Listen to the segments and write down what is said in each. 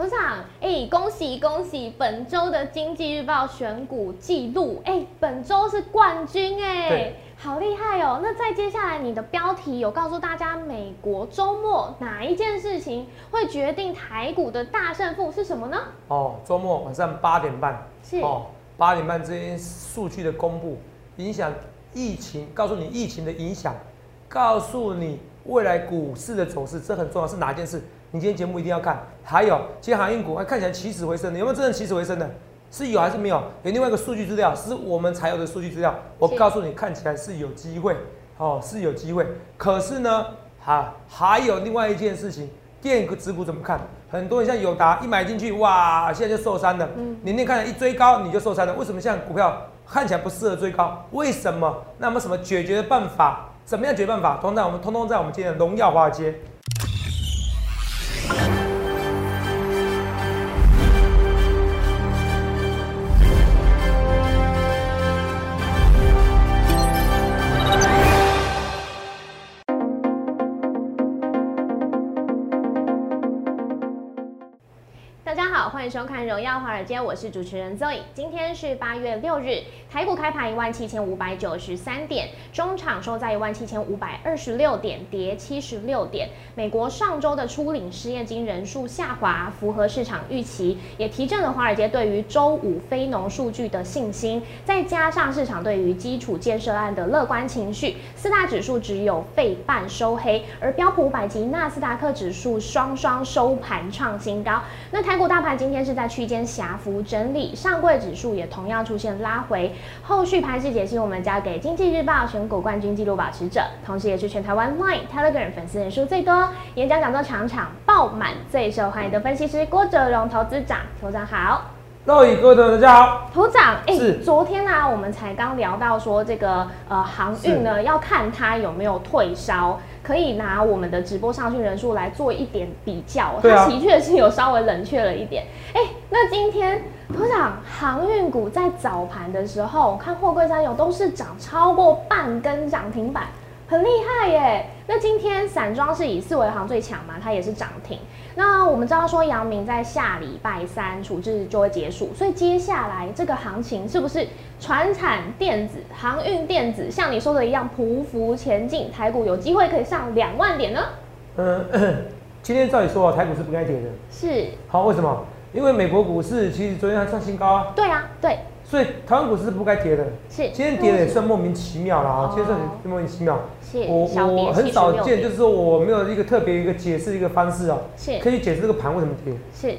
头长，哎，恭喜恭喜！本周的经济日报选股记录，哎，本周是冠军，哎，好厉害哦！那再接下来，你的标题有告诉大家，美国周末哪一件事情会决定台股的大胜负是什么呢？哦，周末晚上八点半，是哦，八点半这些数据的公布，影响疫情，告诉你疫情的影响，告诉你未来股市的走势，这很重要，是哪件事？你今天节目一定要看，还有今天航运股看起来起死回生的，有没有真的起死回生的？是有还是没有？有另外一个数据资料，是我们才有的数据资料。我告诉你，看起来是有机会，哦，是有机会。可是呢，哈，还有另外一件事情，电子股怎么看？很多人像友达一买进去，哇，现在就受伤了。嗯，你那看一追高你就受伤了，为什么像股票看起来不适合追高？为什么？那么什么解决的办法？怎么样解决办法？通常我们通通在我们今天的荣耀华尔街。荣耀华尔街》，我是主持人 Zoe。今天是八月六日，台股开盘一万七千五百九十三点，中场收在一万七千五百二十六点，跌七十六点。美国上周的初领失业金人数下滑，符合市场预期，也提振了华尔街对于周五非农数据的信心。再加上市场对于基础建设案的乐观情绪，四大指数只有费半收黑，而标普五百及纳斯达克指数双双收盘创新高。那台股大盘今天是在区间狭幅整理，上柜指数也同样出现拉回。后续盘势解析，我们交给经济日报选股冠军纪录保持者，同时也是全台湾 Line Telegram 粉丝人数最多、演讲讲座场场爆满、最受欢迎的分析师郭哲荣投资长。投长好，各位各位大家好。头长，哎，昨天呢，我们才刚聊到说这个呃航运呢，要看它有没有退烧。可以拿我们的直播上去人数来做一点比较，它的确是有稍微冷却了一点。哎，那今天头长航运股在早盘的时候，我看货柜三有都是涨超过半根涨停板。很厉害耶！那今天散装是以四维行最强嘛，它也是涨停。那我们知道说阳明在下礼拜三处置就会结束，所以接下来这个行情是不是船产电子、航运电子像你说的一样匍匐前进？台股有机会可以上两万点呢？嗯，今天照理说台股是不该跌的。是。好，为什么？因为美国股市其实昨天还创新高啊。对啊，对。所以台湾股市是不该跌的，是。今天跌的也算莫名其妙了啊！今天算莫名其妙，是我我很少见，就是说我没有一个特别一个解释一个方式啊，是。可以解释这个盘为什么跌，是。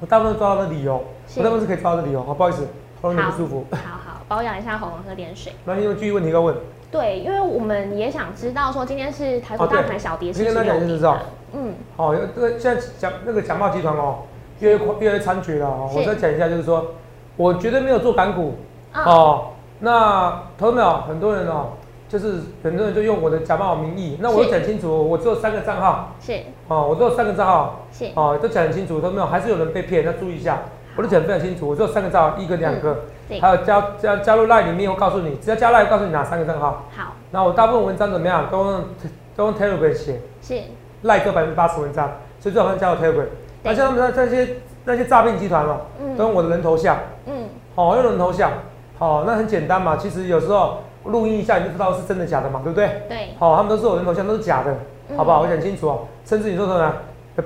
我大部分抓到的理由，我大部分是可以抓到的理由。好，不好意思，喉咙不舒服，好好保养一下喉咙，喝点水。那你有继续问题要问？对，因为我们也想知道说今天是台股大盘小跌，今天大家就知道，嗯，好，这个现在讲那个假冒集团哦，越越来越猖獗了啊！我再讲一下，就是说我绝对没有做港股。哦，那投没有很多人哦，就是很多人就用我的假冒名义，那我讲清楚，我只有三个账号，是。哦，我只有三个账号，是。哦，都讲很清楚，投没有，还是有人被骗，要注意一下，我都讲非常清楚，我只有三个账号，一个两个，还有加加加入 line 里面，我告诉你，只要加 line，告诉你哪三个账号，好，那我大部分文章怎么样，都用都用 Telegram 写，是。赖各百分之八十文章，所以最好加入 Telegram，那像他们那这些那些诈骗集团哦，都用我的人头像，嗯，好，用人头像。好，那很简单嘛。其实有时候录音一下你就知道是真的假的嘛，对不对？对。好，他们都是我人头像，都是假的，好不好？我讲清楚哦。甚至你说什么，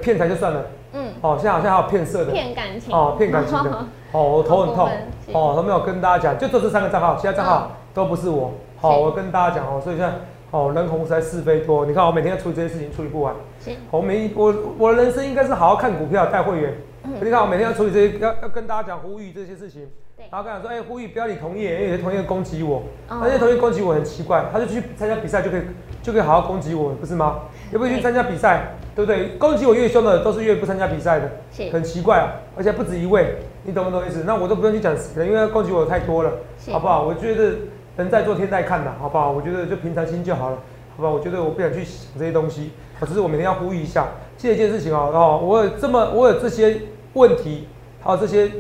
骗财就算了。嗯。好，现在好像还有骗色的。骗感情。哦，骗感情的。哦，我头很痛。哦，都没有跟大家讲，就做这三个账号，其他账号都不是我。好，我跟大家讲哦，所以现在哦，人红才是非多。你看我每天要处理这些事情，处理不完。是。我每我我的人生应该是好好看股票，带会员。嗯。你看我每天要处理这些，要要跟大家讲呼吁这些事情。然后跟他说，哎，呼吁不要你同意，因为有些同业攻击我，那些同业攻击我很奇怪，他就去参加比赛就可以就可以好好攻击我，不是吗？也不去参加比赛，对不对？攻击我越凶的都是越不参加比赛的，很奇怪啊，而且不止一位，你懂不懂意思？那我都不用去讲谁了，因为攻击我太多了，好不好？我觉得人在做天在看的，好不好？我觉得就平常心就好了，好不好？我觉得我不想去想这些东西，只是我每天要呼吁一下，这一件事情哦，哦，我有这么我有这些问题，还有这些。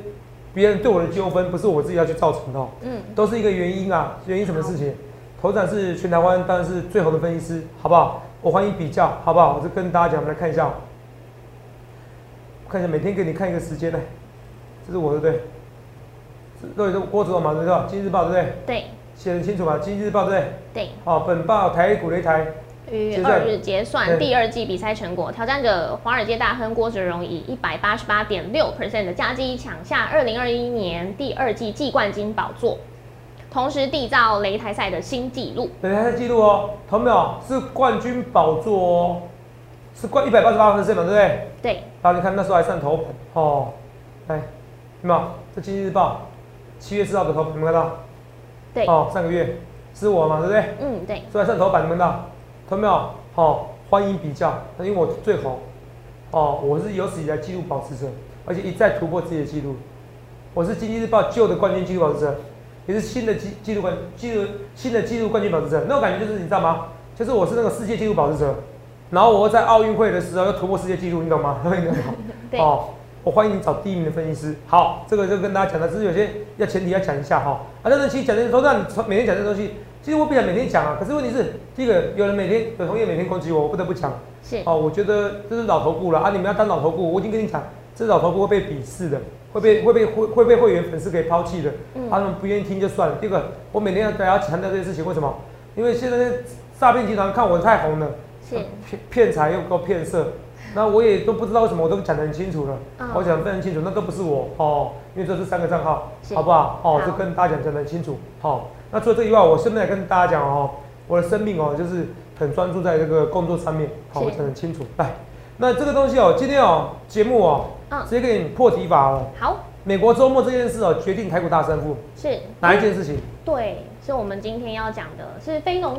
别人对我的纠纷不是我自己要去造成的，嗯，都是一个原因啊。原因什么事情？头长是全台湾当然是最好的分析师，好不好？我欢迎比较，好不好？我就跟大家讲，我们来看一下。看一下，每天给你看一个时间呢，这是我对不对？各位都郭子龙嘛，对吧？今日报对不对？对。写的清楚嘛？今日报对不对？对。好，本报台股擂台。于二日结算第二季比赛成果，挑战者华尔街大亨郭哲荣以一百八十八点六 percent 的佳绩抢下二零二一年第二季季冠军宝座，同时缔造擂台赛的新纪录。擂台赛纪录哦，同没有？是冠军宝座哦，是冠一百八十八分 percent 嘛，对不对？对。然后你看那时候还上头盘哦，来，有没有？这经济日报七月四号的头盘，有没有看到？对。哦，上个月是我嘛，对不对？嗯，对。所以上头版，有没有看到？看到没有？好，欢迎比较，因为我最红，哦，我是有史以来纪录保持者，而且一再突破自己的纪录。我是经济日报旧的冠军纪录保持者，也是新的纪纪录冠纪录新的纪录冠军保持者。那种感觉就是你知道吗？就是我是那个世界纪录保持者，然后我在奥运会的时候要突破世界纪录，你懂吗？你懂吗？哦，我欢迎你找第一名的分析师。好，这个就跟大家讲的，只是有些要前提要讲一下哈。啊，但是其实讲的都让你每天讲这东西。其实我不想每天讲啊，可是问题是，第一个有人每天有同业每天攻击我，我不得不讲。是哦，我觉得这是老头顾了啊！你们要当老头顾，我已经跟你讲，这老头顾会被鄙视的，会被会被会会被会员粉丝给抛弃的。嗯。他们不愿意听就算了。第二个，我每天要大家强调这件事情，为什么？因为现在那诈骗集团看我太红了，是骗骗财又够骗色，那我也都不知道为什么，我都讲得很清楚了。我讲非常清楚，那都不是我哦，因为这是三个账号，好不好？哦，就跟大家讲讲得很清楚，好。那除了这以外，我顺便来跟大家讲哦，我的生命哦，就是很专注在这个工作上面，好，我讲很清楚。来，那这个东西哦，今天哦，节目哦，嗯，直接给你破题法了。好，美国周末这件事哦，决定台股大胜负是哪一件事情？对，是我们今天要讲的，是非农。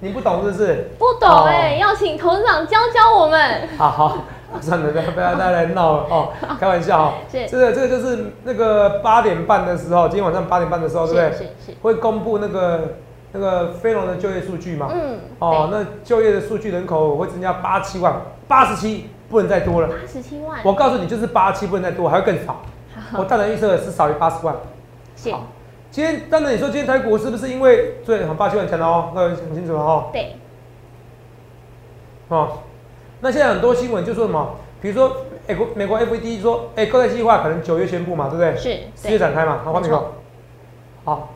你不懂是不是？不懂哎，要请董事长教教我们。好好，算了，不要不要再来闹了哦，开玩笑哦。是。这个这个就是那个八点半的时候，今天晚上八点半的时候，对不对？是是。会公布那个那个非农的就业数据嘛？嗯。哦，那就业的数据人口会增加八七万，八十七不能再多了。八十七万。我告诉你，就是八七不能再多，还会更少。我大胆预测是少于八十万。谢。今天，当然你说今天台股是不是因为最很霸气很强的哦？那很清楚了哈。对。哦，那现在很多新闻就说什么？比如说，美国美国 FED 说，哎，购债计划可能九月宣布嘛，对不对？是。十月展开嘛？好，黄美国。好。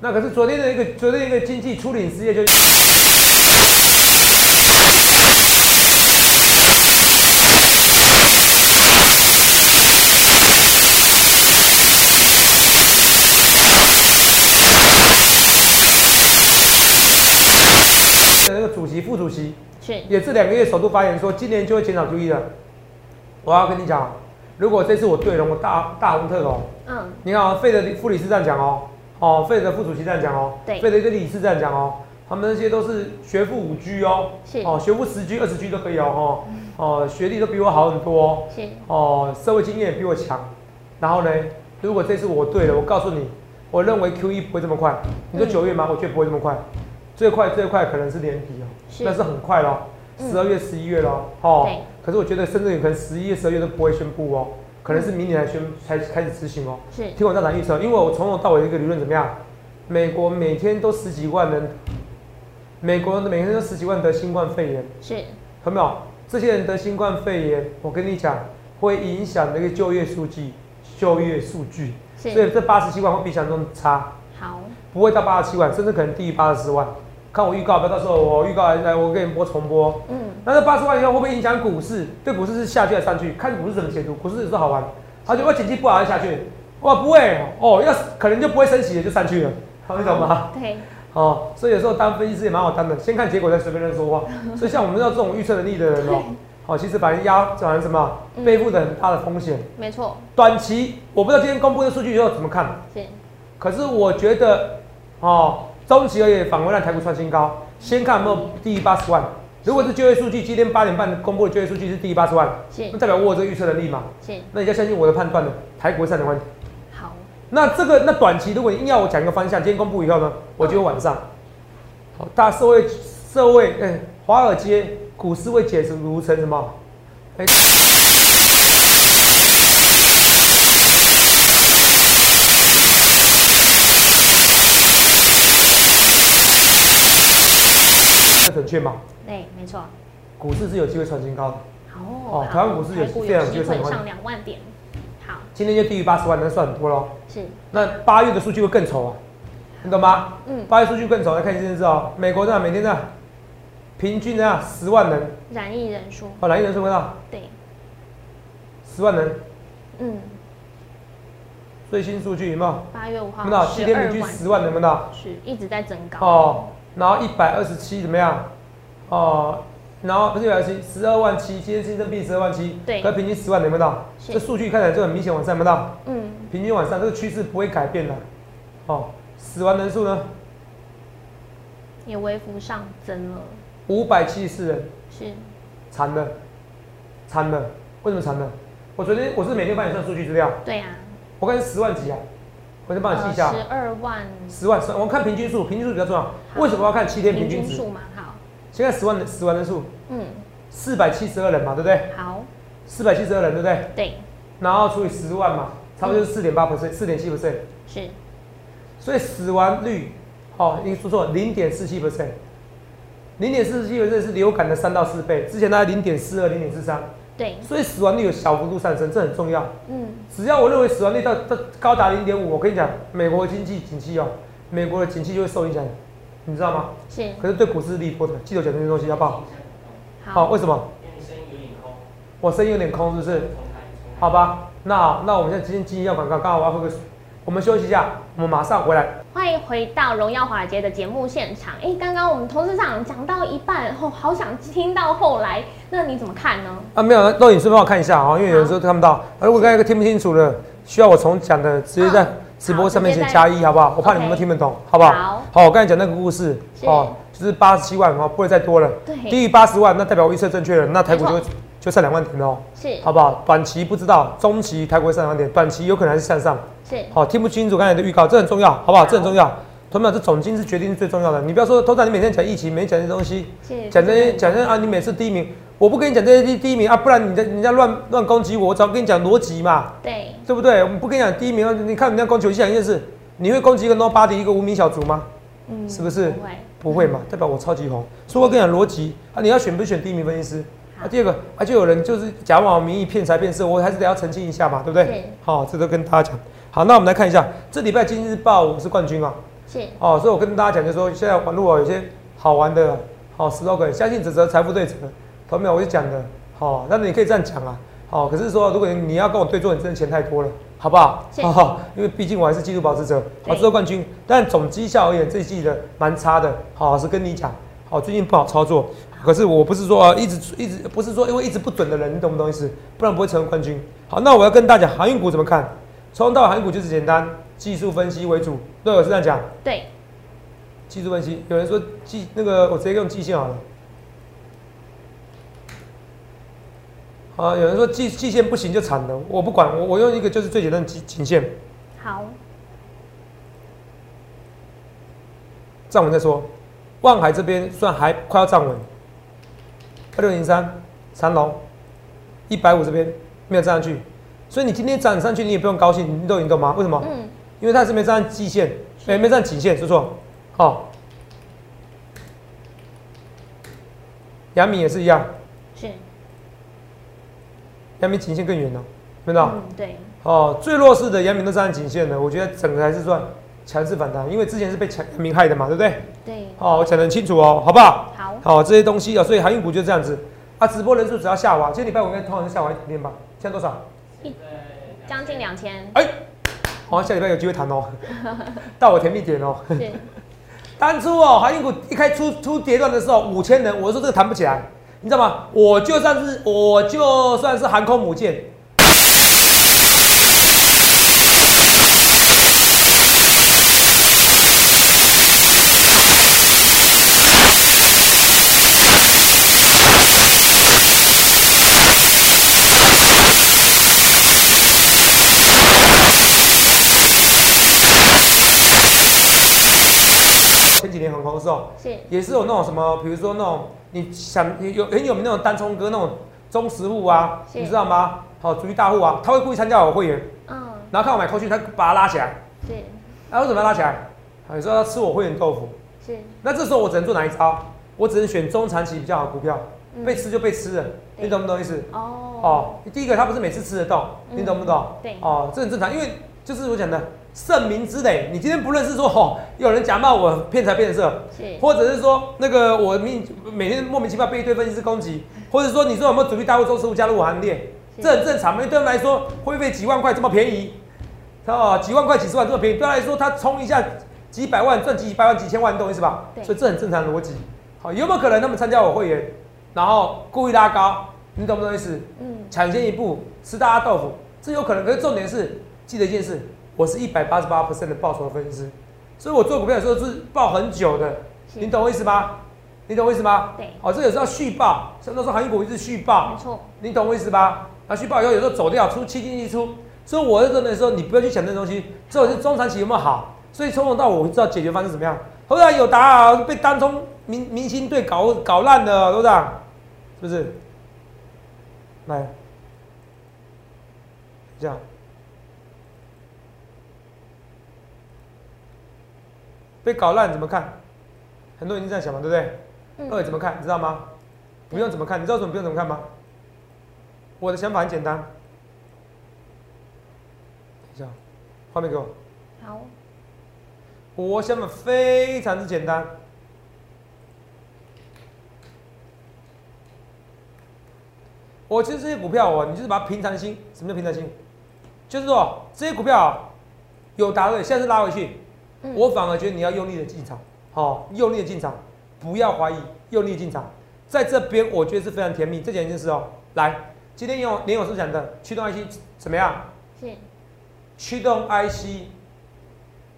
那可是昨天的一个昨天一个经济初领失业就。那个主席、副主席是。也这两个月首度发言说，今年就会减少 QE 了。我要跟你讲，如果这次我对了，我大大红特红。嗯，你看啊，费的副理事这样讲哦，哦，费的副主席这样讲哦，对，费的一个理事这样讲哦，他们那些都是学富五 G 哦，是。哦，学富十 G、二十 G 都可以哦，哦，学历都比我好很多，是。哦，社会经验也比我强。然后呢，如果这次我对了，我告诉你，我认为 QE 不会这么快。你说九月吗？我觉得不会这么快。最快最快可能是年底哦，那是很快咯，十二月十一月咯，哦，可是我觉得深圳有可能十一月十二月都不会宣布哦，可能是明年才宣才开始执行哦。是，听我大胆预测，因为我从头到尾的一个理论怎么样？美国每天都十几万人，美国每天都十几万得新冠肺炎，是，有没有？这些人得新冠肺炎，我跟你讲，会影响那个就业数据，就业数据，所以这八十七万会比想象中差，好，不会到八十七万，甚至可能低于八十四万。看我预告，不要到时候我预告来，我给你播重播。嗯，那这八十万以后会不会影响股市？对股市是下去还是上去？看股市怎么解读。股市有时候好玩，它就会经济不好就下去。哇，不会哦，要可能就不会升息了，就上去了。好，你 懂吗？对。哦，所以有时候当分析师也蛮好当的，先看结果再随便乱说话。所以像我们要这种预测能力的人哦，好，其实把人压转成什么，背负着很大的风险。没错。短期我不知道今天公布的数据以后怎么看。是。可是我觉得，哦。中期而言，反而让台股创新高。先看有没有低于八十万，如果是就业数据，今天八点半公布的就业数据是低于八十万，那代表我有这个预测能力嘛？是，那你要相信我的判断了，台股上的问题。好，那这个那短期如果硬要我讲一个方向，今天公布以后呢，我就晚上，好，大社会社会，哎，华尔街股市会解读成什么？哎。准确吗？对，没错。股市是有机会创新高的。哦，台湾股市有这样机会上两万点。好，今天就低于八十万，那算很多喽。是。那八月的数据会更丑啊，你懂吗？嗯。八月数据更丑，来看一件事哦。美国这每天这样，平均这样十万人染疫人数。哦，染疫人数多少？对。十万人。嗯。最新数据有没有？八月五号。看到七天平均十万人，看到？是一直在增高。哦。然后一百二十七怎么样？哦，然后不是一百二十七，十二万七，今天新增病十二万七，对，可平均十万，能不能到？这数据看起来就很明显往上，能不能到？嗯，平均往上，这个趋势不会改变的。哦，死亡人数呢？也微幅上增了。五百七十四人。是。惨了，惨了，为什么惨了？我昨天我是每天帮你算数据资料。对呀。我看是十万几啊。我先帮你记一下，十二万，十万，十，我们看平均数，平均数比较重要。为什么要看七天平均值？数嘛，好。现在十万的十万人数，嗯，四百七十二人嘛，对不对？好。四百七十二人，对不对？对。然后除以十万嘛，差不多就是四点八 percent，四点七 percent。是。所以死亡率，哦，你说错，零点四七 percent，零点四七 percent 是流感的三到四倍，之前大概零点四二、零点四三。对，所以死亡率有小幅度上升，这很重要。嗯，只要我认为死亡率到到高达零点五，我跟你讲，美国的经济景气哦，美国的景气就会受影响，你知道吗？是。可是对股市是利多的，记得讲这些东西，好不好？好。为什么？我声音有点空，是不是？好吧，那好，那我们现在今天今天要广告，刚好我要喝个水。我们休息一下，我们马上回来。欢迎回到《荣耀华尔街》的节目现场。哎，刚刚我们董事长讲到一半，后好想听到后来，那你怎么看呢？啊，没有，那你顺便帮我看一下啊，因为有的时候看不到。如果刚才听不清楚的，需要我重讲的，直接在直播上面写加一，好不好？我怕你们都听不懂，好不好？好。好，我刚才讲那个故事，哦，就是八十七万哦，不会再多了。对。低于八十万，那代表我预测正确了，那台股就就上两万点哦。是。好不好？短期不知道，中期台股会上两万点，短期有可能还是向上。是好，听不清楚刚才的预告，这很重要，好不好？这很重要。同志们，这总金是决定是最重要的。你不要说，头长你每天讲疫情，每天讲这些东西，讲这些讲这些啊，你每次第一名，我不跟你讲这些第第一名啊，不然你在人家乱乱攻击我，我早跟你讲逻辑嘛，对对不对？我们不跟你讲第一名，你看人家攻击，我讲一件事，你会攻击一个 nobody 一个无名小卒吗？嗯，是不是？不会，不会嘛？代表我超级红。所以我跟你讲逻辑啊，你要选不选第一名分析师？啊，第二个啊，就有人就是假冒名义骗财骗色，我还是得要澄清一下嘛，对不对？好，这都跟大家讲。好，那我们来看一下，这礼拜《今日报》我是冠军啊。是。哦，所以我跟大家讲，就说现在网络有些好玩的，好 slogan，相信指责财富对折。同没有？我就讲的，好，那你可以这样讲啊。好，可是说如果你要跟我对坐，你真的钱太多了，好不好？好，因为毕竟我还是纪录保持者，好，这个冠军。但总绩效而言，这一季的蛮差的。好，是跟你讲，好，最近不好操作。可是我不是说一直一直不是说因为一直不准的人，你懂不懂意思？不然不会成为冠军。好，那我要跟大家讲航运股怎么看？从到航运股就是简单，技术分析为主。对，我是这样讲。对，技术分析。有人说技那个，我直接用季线好了。啊，有人说季季线不行就惨了，我不管，我我用一个就是最简单的颈线。好。站稳再说。望海这边算还快要站稳，二六零三长龙一百五这边没有站上去，所以你今天涨上去你也不用高兴，你都你懂吗？为什么？嗯，因为它是没站季线，哎，没站颈线，说错，好。阳明也是一样，是。阳明颈线更远了，看到？嗯，对。哦，最弱势的阳明都站颈线的，我觉得整个还是算。强势反弹，因为之前是被强民害的嘛，对不对？对。哦，我讲得很清楚哦，好不好？好。好，这些东西啊，所以航运股就这样子啊。直播人数只要下滑，今天礼拜五应该通常是下滑一点点吧？现在多少？一将近两千。哎，好，下礼拜有机会谈哦，到我甜蜜点哦。是。当初哦，航运股一开出出跌段的时候，五千人，我说这个谈不起来，你知道吗？我就算是我就算是航空母舰，前几年很红的时候，是也是有那种什么，比如说那种。你想有很有名那种单冲哥那种中实户啊，你知道吗？好，主力大户啊，他会故意参加我会员，嗯，然后看我买扣讯，他把他拉起来，是，那为什么要拉起来？你说要吃我会员豆腐，是，那这时候我只能做哪一招？我只能选中长期比较好股票，被吃就被吃了，你懂不懂意思？哦，哦，第一个他不是每次吃得动，你懂不懂？对，哦，这很正常，因为就是我讲的盛名之累，你今天不论是说哦，有人假冒我骗财骗色，是，或者是说那个我命每天莫名其妙被一堆分析师攻击，或者说你说有没有主力大户中实户加入我行列，这很正常，因为对他们来说会费几万块这么便宜，哦，几万块几十万这么便宜，对他来说他冲一下几百万赚几百万几千万，你懂意思吧？所以这很正常逻辑。好有没有可能他们参加我会员，然后故意拉高？你懂不懂意思？嗯，抢先一步吃大家豆腐，这有可能。可是重点是记得一件事，我是一百八十八的报酬分析师，所以我做股票的时候是报很久的。你懂我意思吗？你懂我意思吗？对。哦，这有时候续报，像那时候航运股一直续报，没错。你懂我意思吧？啊，续报以后有时候走掉，出七进一出，所以我在这的时候，你不要去想那东西，这种是中长期有没有好？所以从头到尾我知道解决方式怎么样。后来有答啊，被单冲。明明星队搞搞烂的，董事长，是不是？来，这样，被搞烂怎么看？很多人这样想嘛，对不对？二怎么看？你知道吗？不用怎么看？你知道怎么不用怎么看吗？我的想法很简单。等一下，画面给我。好。我想法非常之简单。我其实这些股票哦，你就是把它平常心。什么叫平常心？就是说这些股票有达位，现在是拉回去，我反而觉得你要用力的进场，好，用力的进场，不要怀疑，用力进场，在这边我觉得是非常甜蜜。这讲一件事哦，来，今天用连勇是讲的驱动 IC 怎么样？是驱动 IC，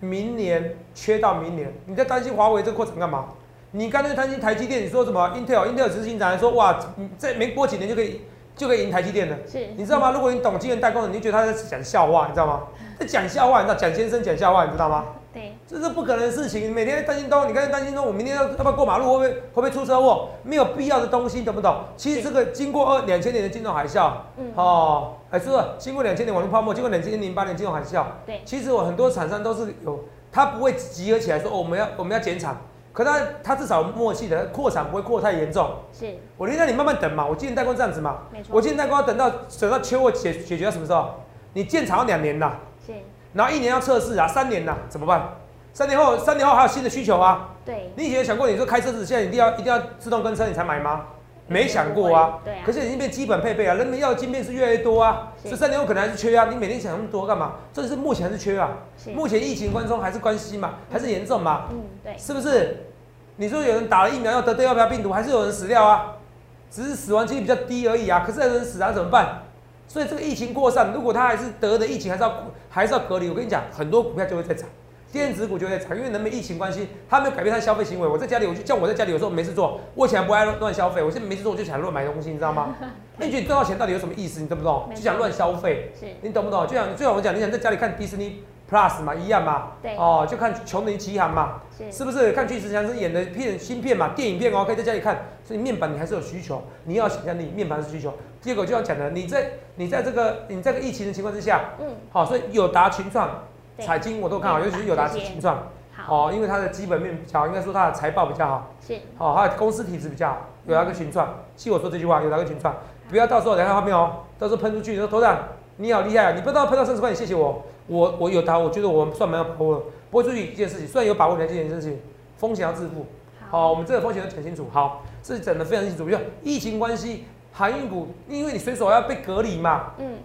明年缺到明年，你在担心华为这个过程干嘛？你刚才担心台积电，你说什么？Intel，Intel 执行长说哇，这没过几年就可以。就可以赢台积电了，是，你知道吗？如果你懂晶圆代工的，你就觉得他在讲笑话，你知道吗？在讲笑话，你知道蒋先生讲笑话，你知道吗？对，这是不可能的事情。每天担心都，你刚才担心说，我明天要要不要过马路，会不会会不会出车祸？没有必要的东西，懂不懂？其实这个经过二两千年的金融海啸，嗯，哦，还是经过两千年网络泡沫，经过两千零八年金融海啸，对，其实我很多厂商都是有，他不会集合起来说，哦，我们要我们要减产。可他他至少默契的扩产不会扩太严重。是，我宁愿你慢慢等嘛。我今年代工这样子嘛，没错。我今年代工要等到等到秋，我解解决到什么时候？你建厂要两年呐，是。然后一年要测试啊，三年呐，怎么办？三年后，三年后还有新的需求啊。对。你以前想过，你说开车子现在一定要一定要自动跟车你才买吗？没想过啊。对啊。可是已经变基本配备啊，人们要的晶片是越来越多啊。这三年后可能还是缺啊。你每天想那么多干嘛？这是目前还是缺啊。目前疫情关中还是关系嘛，还是严重嘛？嗯，对。是不是？你说有人打了疫苗要得对要不要病毒，还是有人死掉啊？只是死亡几率比较低而已啊。可是有人死啊，怎么办？所以这个疫情扩散，如果他还是得的疫情，还是要还是要隔离。我跟你讲，很多股票就会在涨，电子股就会在涨，因为人们疫情关系，他没有改变他的消费行为。我在家里，我就像我在家里有时候没事做，我以前不爱乱消费，我现在没事做我就想乱买东西，你知道吗？那 你觉得赚到钱到底有什么意思？你懂不懂？就想乱消费，你懂不懂？就像就像我讲，你想在家里看迪士尼。Plus 嘛，一样嘛，对，哦，就看《穷人奇航》嘛，是不是？看巨石强森演的片新片嘛，电影片哦，可以在家里看。所以面板你还是有需求，你要想象力，面板是需求。第二个就要讲的，你在你在这个你这个疫情的情况之下，嗯，好，所以有达群创、彩金我都看好，尤其是友达群创，好，哦，因为它的基本面比较好，应该说它的财报比较好，是，好，它的公司体质比较好。友达个群创，记我说这句话，有达个群创，不要到时候来看画面哦，到时候喷出去，你说头长你好厉害啊，你不知道喷到三十块，你谢谢我。我我有它，我觉得我算蛮有把握的。不过注意一件事情，虽然有把握，你要记一件事情，风险要自负。好，我们这个风险要讲清楚。好，这整的非常清楚。比如疫情关系，航运股，因为你随手要被隔离嘛。嗯。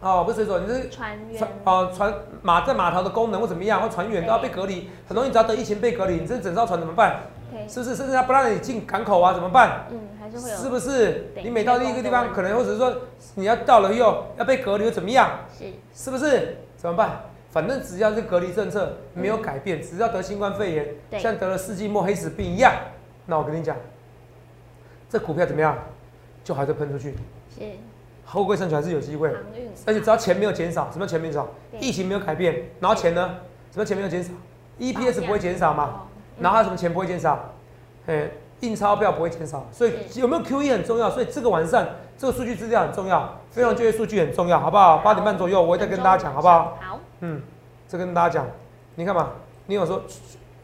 哦，不是水手，你是船员。哦，船码在码头的功能或怎么样，或船员都要被隔离，很容易只要得疫情被隔离，你这整艘船怎么办？是不是？甚至他不让你进港口啊，怎么办？嗯，还是会有。是不是？你每到另一个地方，可能或者是说你要到了又要被隔离又怎么样？是。是不是？怎么办？反正只要是隔离政策没有改变，只要得新冠肺炎，像得了世纪末黑死病一样，那我跟你讲，这股票怎么样，就还在喷出去。是。后贵生存还是有机会。而且只要钱没有减少，什么钱没少？疫情没有改变，然后钱呢？什么钱没有减少？EPS 不会减少吗？然后还有什么钱不会减少？哎，印钞票不会减少，所以有没有 QE 很重要，所以这个晚上这个数据资料很重要，非常就业数据很重要，好不好？八点半左右我会再跟大家讲，好不好？好，嗯，再跟大家讲，你看嘛，你有说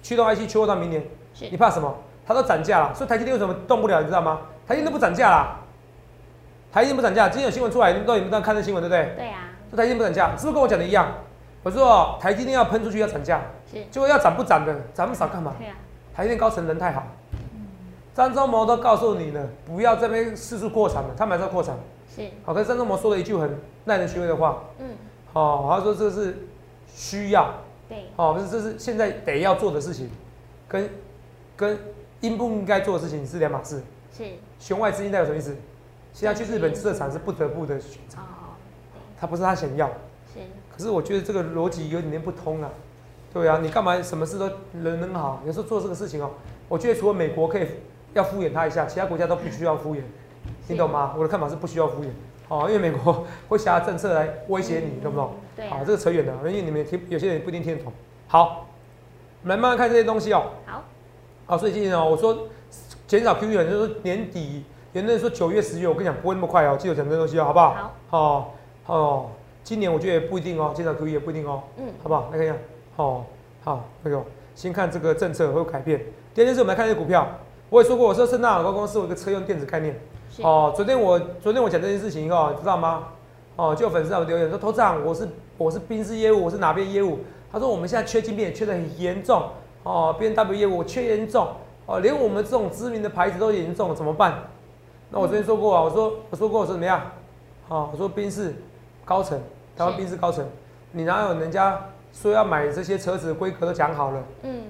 驱动 IC 缺货到明年，你怕什么？它都涨价了，所以台积电为什么动不了？你知道吗？台积电不涨价啦，台积电不涨价，今天有新闻出来，你们都你们都看这新闻对不对？对呀。说台积电不涨价，是不是跟我讲的一样？我说台积电要喷出去要涨价，是，结果要涨不涨的，涨不少干嘛？对啊。台积电高层人太好，张忠谋都告诉你了，不要这边四处扩产了，他们还是要扩产。是。好，可是张忠谋说了一句很耐人寻味的话，嗯，好，他说这是需要，对，好，不是这是现在得要做的事情，跟跟。应不应该做的事情是两码事。是。弦外之音代表什么意思？现在去日本设厂是不得不的选择。哦。他不是他想要。是。可是我觉得这个逻辑有点点不通啊。对啊，你干嘛什么事都人人好？有时候做这个事情哦，我觉得除了美国可以要敷衍他一下，其他国家都不需要敷衍。你懂吗？我的看法是不需要敷衍。哦，因为美国 会下政策来威胁你，懂不懂？对。好，这个扯远了，因为你们听，有些人不一定听得懂。好，我们来慢慢看这些东西哦。好。好，所以今天哦，我说减少 QE，就是年底，有人说九月、十月，我跟你讲不会那么快哦，记得讲这东西哦，好不好？好。哦，哦，今年我觉得也不一定哦，今年 QE 也不一定哦。嗯。好不好？来看一下。哦，好，那个先看这个政策会有改变。第二件事，我们来看这股票。我也说过，我说圣诞老高公司有一个车用电子概念。哦，昨天我昨天我讲这件事情哦，知道吗？哦，就有粉丝我留言说，头长，我是我是宾士业务，我是哪边业务？他说我们现在缺晶片，缺的很严重。哦，B N W 业务缺严重哦，连我们这种知名的牌子都严重，怎么办？那我之前说过啊，我说我说过我说怎么样？好，我说宾士高层，台湾宾士高层，你哪有人家说要买这些车子的规格都讲好了？嗯，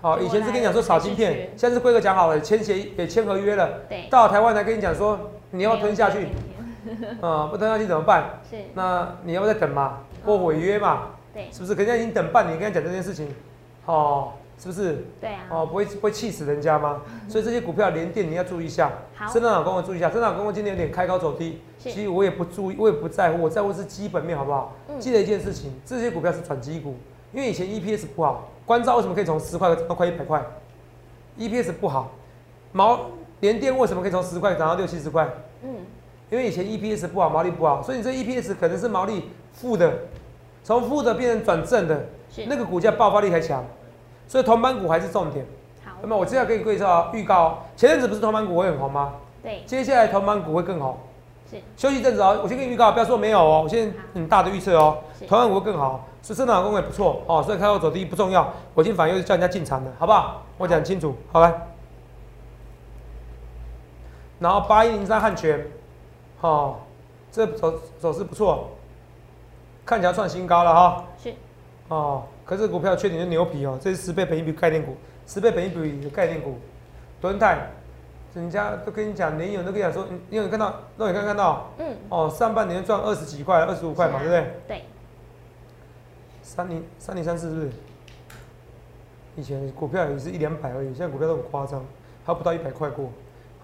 好，以前是跟你讲说少晶片，现在是规格讲好了，签协也签合约了。对，到台湾来跟你讲说你要吞下去，啊，不吞下去怎么办？是，那你要不再等嘛，过违约嘛？对，是不是？人家已经等半年跟他讲这件事情，哦。是不是？对啊。哦，不会不会气死人家吗？所以这些股票连电你要注意一下。好。深圳老公我注意一下，深圳老公今天有点开高走低。其实我也不注意，我也不在乎，我在乎是基本面好不好？嗯。记得一件事情，这些股票是转基股，因为以前 EPS 不好，关照为什么可以从十块涨到快一百块？EPS 不好，毛连电为什么可以从十块涨到六七十块？嗯。因为以前 EPS 不好，毛利不好，所以你这 EPS 可能是毛利负的，从负的变成转正的，那个股价爆发力才强。所以同板股还是重点。好，那么我接下来给你介绍预告，前阵子不是同板股会很红吗？对。接下来同板股会更好。是。休息一阵子哦，我先给你预告，不要说没有哦，我先很大的预测哦。同板股会更好，是市场公也不错哦，所以开高走低不重要，我今天反而又是叫人家进场的，好不好？我讲清楚，好来。然后八一零三汉泉，哦，这走走势不错，看起来创新高了哈。是。哦。可是股票缺点是牛皮哦，这是十倍本益比概念股，十倍本益比的概念股，敦泰，人家都跟你讲，连友都跟你讲说，你有看到，那你看看到，嗯，哦，上半年赚二十几块，二十五块嘛，对不对？对。三零三零三四是不是？以前股票也是一两百而已，现在股票都很夸张，还不到一百块过，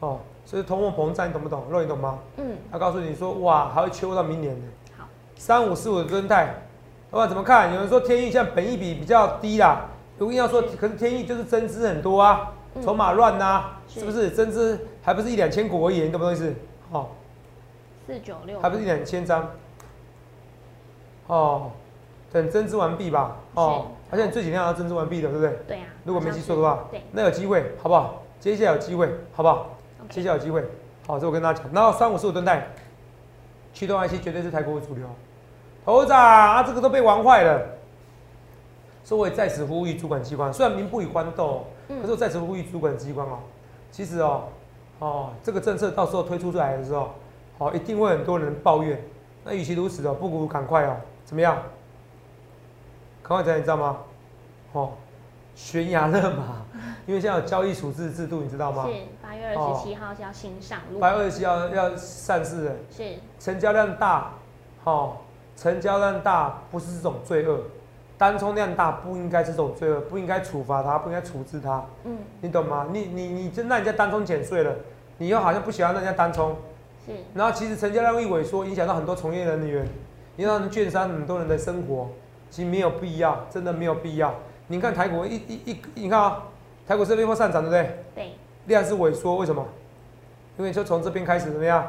哦，所以通货膨胀你懂不懂？肉你懂吗？嗯。他告诉你说，哇，还会秋到明年呢。好。三五四五的敦泰。老板怎么看？有人说天意像本益比比较低啦，如果要说，可是天意就是增资很多啊，筹码乱呐，是不是？增资还不是一两千股而已，你懂不懂意思？哦，四九六，还不是一两千张？哦，等增资完毕吧。哦，而且这几天要增资完毕的，对不对？对呀。如果没记错的话，对，那有机会，好不好？接下来有机会，好不好？接下来有机会。好，这我跟大家讲。然后三五四五吨带，驱动 IC 绝对是台股的主流。头长啊，这个都被玩坏了，所以我也在此呼吁主管机关，虽然民不与官斗，可是我在此呼吁主管机关哦，其实哦，哦，这个政策到时候推出出来的时候，哦，一定会很多人抱怨。那与其如此哦，不如赶快哦，怎么样？赶快讲，你知道吗？哦，悬崖勒马，因为现在有交易处置制度，你知道吗？是八月二十七号是要新上路。八月二十七号要上市的。是。成交量大，好。成交量大不是这种罪恶，单冲量大不应该是这种罪恶，不应该处罚他，不应该处置他。嗯，你懂吗？你你你真让人家单冲减税了，你又好像不喜欢人家单冲。是。然后其实成交量一萎缩，影响到很多从业人员，影响到券商很多人的生活，其实没有必要，真的没有必要。你看台股一一一，你看啊，台股这边会上涨，对不对？对。量是萎缩，为什么？因为就从这边开始怎么样？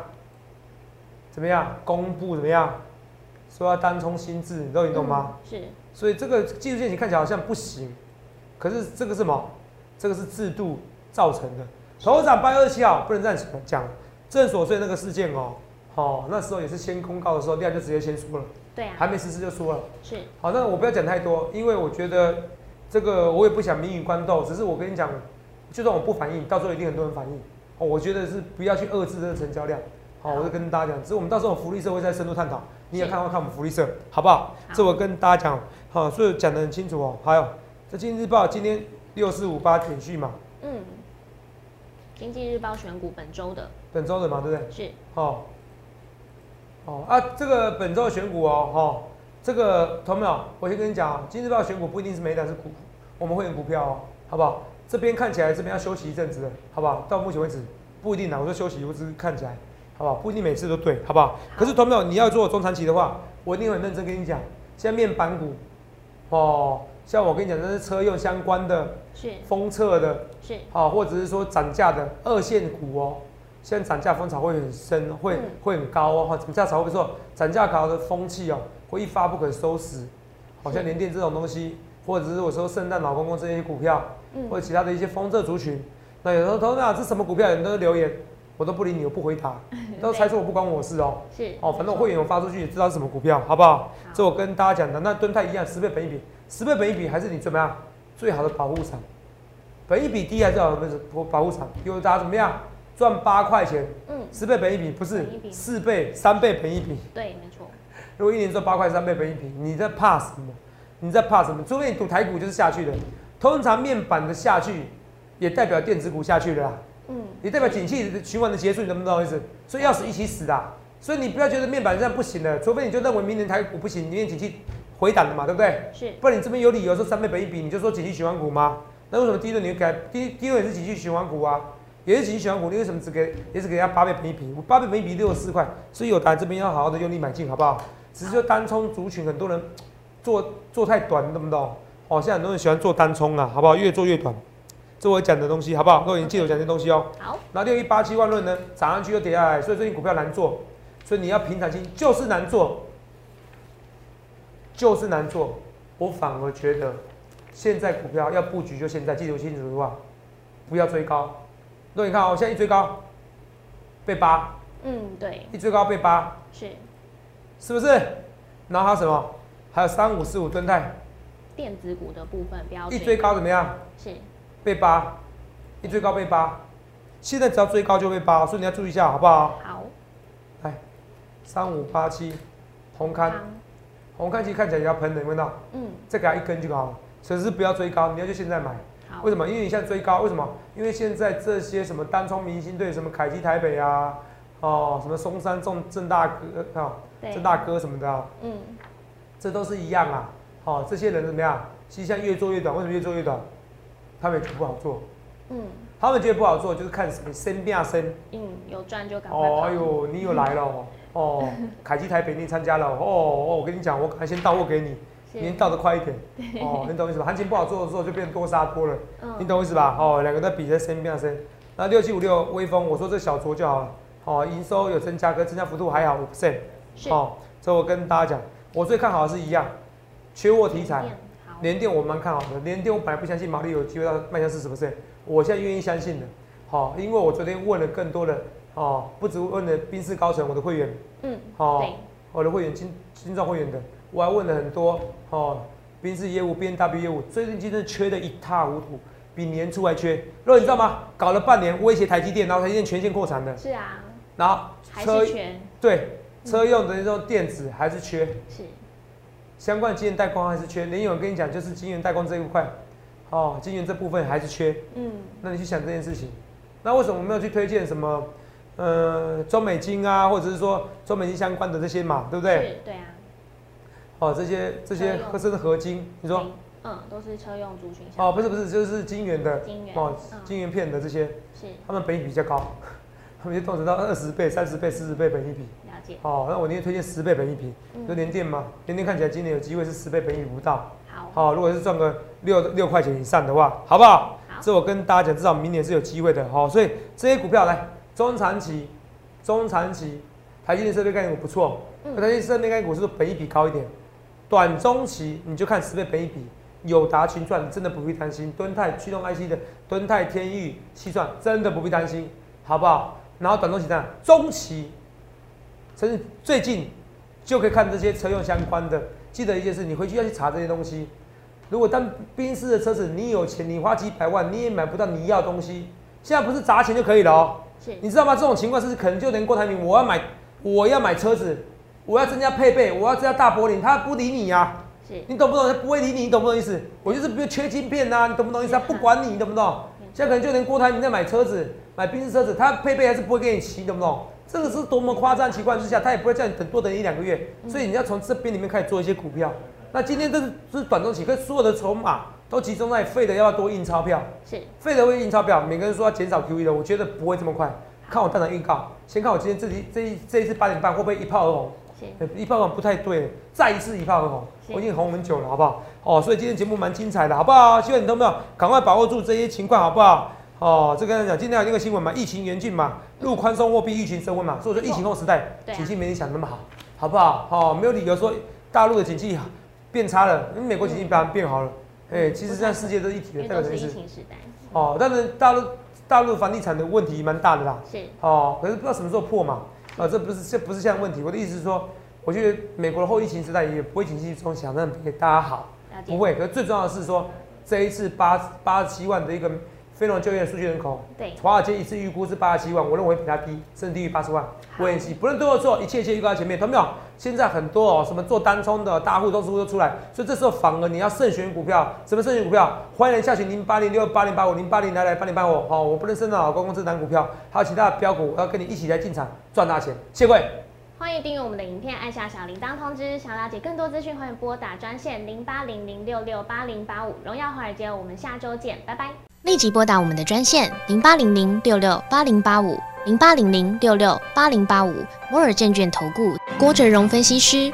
怎么样？公布怎么样？说要单冲心智，你知道你懂吗？是。所以这个技术陷阱看起来好像不行，可是这个是什么？这个是制度造成的。头涨八月二十七号不能这样讲，正所税那个事件哦，好，那时候也是先公告的时候，量就直接先说了。对啊。还没实施就说了。是。好，那我不要讲太多，因为我觉得这个我也不想民与官斗，只是我跟你讲，就算我不反应，到时候一定很多人反应。哦，我觉得是不要去遏制这个成交量。好，我就跟大家讲，只是我们到时候福利社会再深入探讨，你也看看看我们福利社，好不好？这我跟大家讲，好，所以讲得很清楚哦。还有，这经济日报今天六四五八简讯嘛？嗯。经济日报选股本周的。本周的嘛，对不对？是。好。哦啊，这个本周的选股哦，哈，这个同没有？我先跟你讲，经济日报选股不一定是每档是股，我们会员股票哦，好不好？这边看起来这边要休息一阵子，好不好？到目前为止不一定啦，我说休息，我只是看起来。好不好？不一定每次都对，好不好？可是同没有，你要做中长期的话，我一定很认真跟你讲。像面板股，哦，像我跟你讲，那是车用相关的，是封测的，是好，或者是说涨价的二线股哦。现在涨价风潮会很深，会会很高哦。涨价潮会说涨价潮的风气哦，会一发不可收拾。好像联电这种东西，或者是我说圣诞老公公这些股票，或者其他的一些封测族群，那有时候同没有，这什么股票？有人都留言。我都不理你，我不回答，都猜错我不关我事哦。是哦，反正我会员我发出去也知道是什么股票，好不好？这我跟大家讲的，那敦泰一样，十倍本一比，十倍本一比还是你怎么样最好的保护伞？本一比低还是好的保保护场？有大家怎么样赚八块钱？嗯，十倍本一比不是四倍、三倍本一比？对，没错。如果一年赚八块三倍本一比，你在怕什么？你在怕什么？除非你赌台股就是下去的，通常面板的下去也代表电子股下去了。嗯，也代表景气循环的结束，你能不懂意思？所以要死一起死的，所以你不要觉得面板这样不行了，除非你就认为明年台股不行，明年景气回档了嘛，对不对？是，不然你这边有理由说三倍本一比，你就说景气循环股吗？那为什么第一轮你改第第一轮也是景气循环股啊，也是景气循环股，你为什么只给也是给人家八倍本一比？我八倍本一比六十四块，所以有单这边要好好的用力买进，好不好？只是说单冲族群很多人做做太短，懂不懂？哦，现在很多人喜欢做单冲啊，好不好？越做越短。这我讲的东西好不好？各位，你记得我讲这东西哦。好。那六一八七万论呢？涨上去又跌下来，所以最近股票难做，所以你要平常心，就是难做，就是难做。我反而觉得，现在股票要布局就现在，记得清楚的话，不要追高。那你看哦，现在一追高，被扒。嗯，对。一追高被扒。是。是不是？然后还有什么？还有三五四五吨泰。电子股的部分，不要。一追高怎么样？是。被八，一最高被八，现在只要追高就被八，所以你要注意一下，好不好？好。来，三五八七，红刊，红刊其实看起来也要喷的，有没有？嗯。再给它一根就好了，只是不要追高，你要就现在买。为什么？因为你现在追高，为什么？因为现在这些什么单冲明星队，什么凯基台北啊，哦，什么松山正正大哥啊，正大哥什么的，嗯，这都是一样啊。好，这些人怎么样？其实现在越做越短，为什么越做越短？他们觉得不好做，嗯，他们觉得不好做，就是看升变升，嗯，有赚就赶快哦，哎呦，你又来了哦，凯基台北你参加了哦。哦，我跟你讲，我还先到货给你，你到的快一点，哦，你懂意思吧？行情不好做的时候就变多杀多了，你懂意思吧？哦，两个在比在升变升，那六七五六微风，我说这小撮就好了，哦，营收有增加，可增加幅度还好五 percent，哦，这我跟大家讲，我最看好的是一样，缺货题材。联电我蛮看好的，联电我本来不相信毛利有机会到迈向四十 percent，我现在愿意相信的，好，因为我昨天问了更多的，哦，不止问了宾士高层我的会员，嗯，好，我的会员金金钻会员的，我还问了很多，哦，宾士业务、B N W 业务，最近真的缺的一塌糊涂，比年初还缺，肉你知道吗？搞了半年威胁台积电，然后台积电全线扩产的，是啊，然后车全，对，车用的那种电子还是缺，是。相关的晶圆代工还是缺，连有跟你讲，就是晶圆代工这一块，哦，晶圆这部分还是缺，嗯，那你去想这件事情，那为什么没有去推荐什么，呃，中美金啊，或者是说中美金相关的这些嘛，对不对？对啊。哦，这些这些合成的合金，你说？嗯，都是车用族群。哦，不是不是，就是晶圆的，晶圆哦，晶圆片的这些，是，他们本益比较高，他们就动辄到二十倍、三十倍、四十倍本益比。好，那我今天推荐十倍本一比，就连电吗？连电看起来今年有机会是十倍本一比不到。好，好，如果是赚个六六块钱以上的话，好不好？好。这我跟大家讲，至少明年是有机会的哦。所以这些股票来中长期，中长期，台积电设备概念股不错，台积电设备概念股是不是本益比高一点？短中期你就看十倍本益比，友达群创真的不必担心，敦泰驱动 IC 的敦泰天域、西创真的不必担心，好不好？然后短中期呢，中期，甚至最近就可以看这些车用相关的。记得一件事，你回去要去查这些东西。如果当宾士的车子，你有钱，你花几百万，你也买不到你要的东西。现在不是砸钱就可以了哦。是，你知道吗？这种情况是可能就连郭台铭，我要买，我要买车子，我要增加配备，我要增加大玻璃，他不理你呀。是，你懂不懂？他不会理你，你懂不懂意思？我就是比如缺晶片呐，你懂不懂意思？他不管你，你懂不懂？现在可能就连郭台铭在买车子，买宾士车子，他配备还是不会给你骑，懂不懂？这个是多么夸张情况之下，他也不会叫你等多等一两个月。所以你要从这边里面开始做一些股票。那今天这是是短中期，可所有的筹码都集中在费的，要多印钞票？是费的会印钞票，每个人说要减少 QE 的，我觉得不会这么快。看我大胆预告，先看我今天这里这一这一次八点半会不会一炮而红？一炮而红不太对，再一次一炮而红，我已经红很久了，好不好？哦，所以今天节目蛮精彩的，好不好？希望你都没有赶快把握住这些情况，好不好？哦，这个讲今天有一个新闻嘛，疫情严峻嘛，路宽松货币疫情升温嘛，所以说疫情后时代，景气没你想那么好，好不好？哦，没有理由说大陆的经济变差了，因为美国经济变变好了，哎，其实现在世界都一体的，代表是哦，但是大陆大陆房地产的问题蛮大的啦，是。哦，可是不知道什么时候破嘛，啊，这不是这不是现在问题，我的意思是说，我觉得美国的后疫情时代也不会经济从想象比大家好，不会，可是最重要的是说这一次八八十七万的一个。非农就业数据人口，对，华尔街一次预估是八十七万，我认为比它低，甚至低于八十万。不演戏，不论对或错，一切一切预告在前面，懂没有？现在很多哦，什么做单冲的大户都是会出来，所以这时候反而你要慎选股票。什么慎选股票？欢迎下询零八零六八零八五零八零来来八零八五。好，我不能升到老公公这单股票，还有其他的标股，我要跟你一起来进场赚大钱。谢贵。欢迎订阅我们的影片，按下小铃铛通知。想了解更多资讯，欢迎拨打专线零八零零六六八零八五。荣耀华尔街，我们下周见，拜拜。立即拨打我们的专线零八零零六六八零八五零八零零六六八零八五摩尔证券投顾郭哲荣分析师。